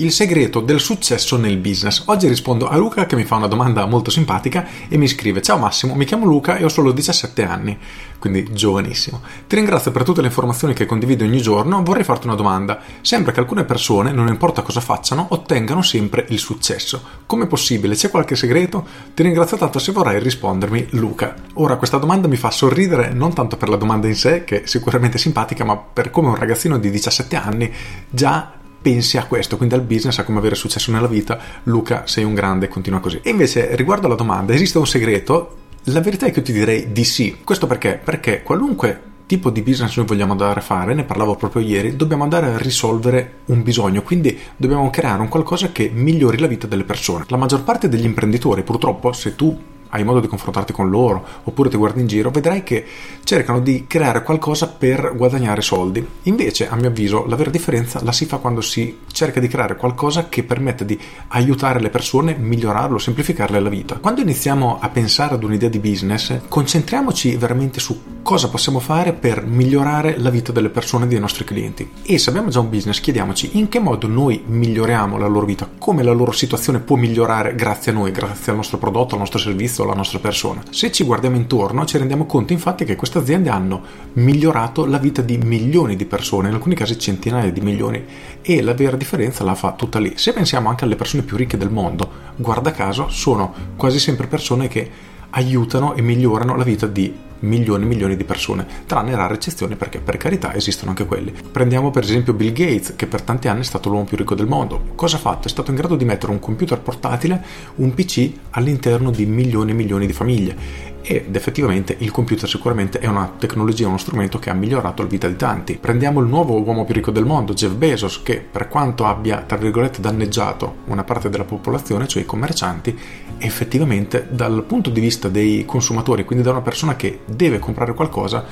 Il segreto del successo nel business. Oggi rispondo a Luca che mi fa una domanda molto simpatica e mi scrive: Ciao Massimo, mi chiamo Luca e ho solo 17 anni, quindi giovanissimo. Ti ringrazio per tutte le informazioni che condivido ogni giorno. Vorrei farti una domanda. Sembra che alcune persone, non importa cosa facciano, ottengano sempre il successo. Com'è possibile? C'è qualche segreto? Ti ringrazio tanto se vorrai rispondermi, Luca. Ora, questa domanda mi fa sorridere non tanto per la domanda in sé, che è sicuramente simpatica, ma per come un ragazzino di 17 anni già pensi a questo, quindi al business, a come avere successo nella vita. Luca, sei un grande, continua così. E invece, riguardo alla domanda, esiste un segreto? La verità è che io ti direi di sì. Questo perché? Perché qualunque tipo di business noi vogliamo andare a fare, ne parlavo proprio ieri, dobbiamo andare a risolvere un bisogno, quindi dobbiamo creare un qualcosa che migliori la vita delle persone. La maggior parte degli imprenditori, purtroppo, se tu hai modo di confrontarti con loro oppure ti guardi in giro, vedrai che cercano di creare qualcosa per guadagnare soldi. Invece, a mio avviso, la vera differenza la si fa quando si cerca di creare qualcosa che permette di aiutare le persone, migliorarlo, semplificarle la vita. Quando iniziamo a pensare ad un'idea di business, concentriamoci veramente su cosa possiamo fare per migliorare la vita delle persone, dei nostri clienti. E se abbiamo già un business, chiediamoci in che modo noi miglioriamo la loro vita, come la loro situazione può migliorare grazie a noi, grazie al nostro prodotto, al nostro servizio visto la nostra persona. Se ci guardiamo intorno ci rendiamo conto infatti che queste aziende hanno migliorato la vita di milioni di persone, in alcuni casi centinaia di milioni e la vera differenza la fa tutta lì. Se pensiamo anche alle persone più ricche del mondo, guarda caso sono quasi sempre persone che aiutano e migliorano la vita di milioni e milioni di persone, tranne rare eccezioni perché per carità esistono anche quelli. Prendiamo per esempio Bill Gates, che per tanti anni è stato l'uomo più ricco del mondo. Cosa ha fatto? È stato in grado di mettere un computer portatile, un PC all'interno di milioni e milioni di famiglie ed effettivamente il computer sicuramente è una tecnologia, uno strumento che ha migliorato la vita di tanti. Prendiamo il nuovo uomo più ricco del mondo, Jeff Bezos, che per quanto abbia, tra virgolette, danneggiato una parte della popolazione, cioè i commercianti, effettivamente dal punto di vista dei consumatori, quindi da una persona che deve comprare qualcosa,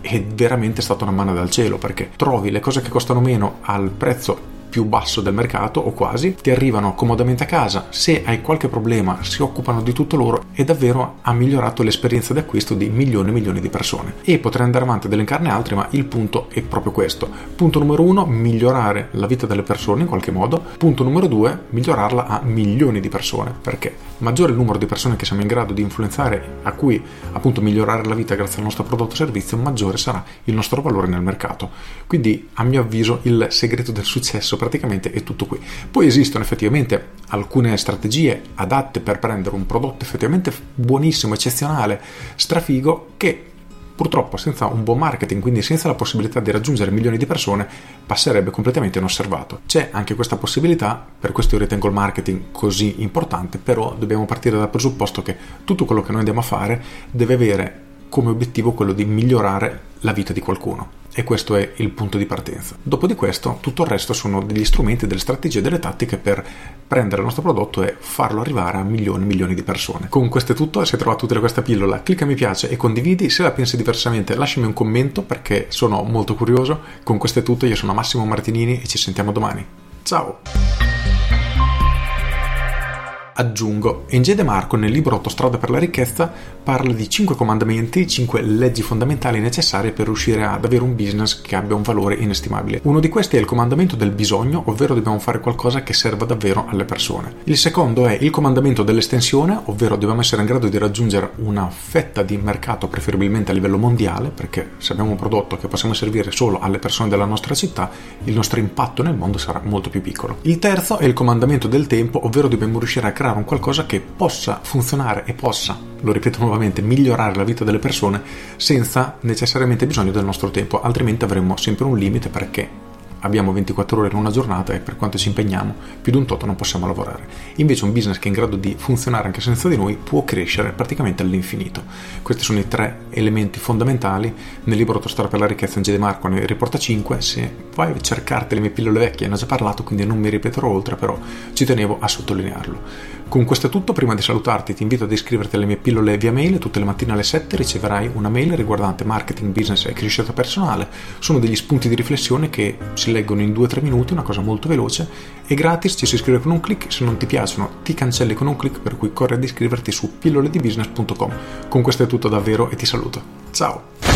è veramente stata una mano dal cielo perché trovi le cose che costano meno al prezzo più basso del mercato o quasi, ti arrivano comodamente a casa, se hai qualche problema si occupano di tutto loro e davvero ha migliorato l'esperienza di acquisto di milioni e milioni di persone. E potrei andare avanti ad elencarne altri, ma il punto è proprio questo. Punto numero uno, migliorare la vita delle persone in qualche modo. Punto numero due, migliorarla a milioni di persone, perché maggiore il numero di persone che siamo in grado di influenzare, a cui appunto migliorare la vita grazie al nostro prodotto o servizio, maggiore sarà il nostro valore nel mercato. Quindi, a mio avviso, il segreto del successo praticamente è tutto qui. Poi esistono effettivamente alcune strategie adatte per prendere un prodotto effettivamente buonissimo, eccezionale, strafigo, che purtroppo senza un buon marketing, quindi senza la possibilità di raggiungere milioni di persone, passerebbe completamente inosservato. C'è anche questa possibilità, per questo io ritengo il marketing così importante, però dobbiamo partire dal presupposto che tutto quello che noi andiamo a fare deve avere come obiettivo quello di migliorare la vita di qualcuno e questo è il punto di partenza. Dopo di questo, tutto il resto sono degli strumenti, delle strategie, delle tattiche per prendere il nostro prodotto e farlo arrivare a milioni e milioni di persone. Con questo è tutto, se hai trovato utile questa pillola, clicca mi piace e condividi. Se la pensi diversamente, lasciami un commento perché sono molto curioso. Con questo è tutto, io sono Massimo Martinini e ci sentiamo domani. Ciao! Aggiungo, Enge De Marco nel libro Autostrada per la ricchezza parla di 5 comandamenti, 5 leggi fondamentali necessarie per riuscire ad avere un business che abbia un valore inestimabile. Uno di questi è il comandamento del bisogno, ovvero dobbiamo fare qualcosa che serva davvero alle persone. Il secondo è il comandamento dell'estensione, ovvero dobbiamo essere in grado di raggiungere una fetta di mercato preferibilmente a livello mondiale, perché se abbiamo un prodotto che possiamo servire solo alle persone della nostra città, il nostro impatto nel mondo sarà molto più piccolo. Il terzo è il comandamento del tempo, ovvero dobbiamo riuscire a creare un qualcosa che possa funzionare e possa, lo ripeto nuovamente, migliorare la vita delle persone senza necessariamente bisogno del nostro tempo, altrimenti avremmo sempre un limite perché abbiamo 24 ore in una giornata e per quanto ci impegniamo più di un tot non possiamo lavorare. Invece un business che è in grado di funzionare anche senza di noi può crescere praticamente all'infinito. Questi sono i tre elementi fondamentali nel libro Autostrada per la ricchezza in G. De Marco ne riporta 5, se vai a cercarti le mie pillole vecchie ne ho già parlato quindi non mi ripeterò oltre però ci tenevo a sottolinearlo. Con questo è tutto, prima di salutarti ti invito ad iscriverti alle mie pillole via mail, tutte le mattine alle 7 riceverai una mail riguardante marketing, business e crescita personale, sono degli spunti di riflessione che si leggono in 2-3 minuti, una cosa molto veloce, è gratis, ci si iscrive con un clic, se non ti piacciono ti cancelli con un clic, per cui corri ad iscriverti su pilloledibusiness.com. Con questo è tutto davvero e ti saluto. Ciao!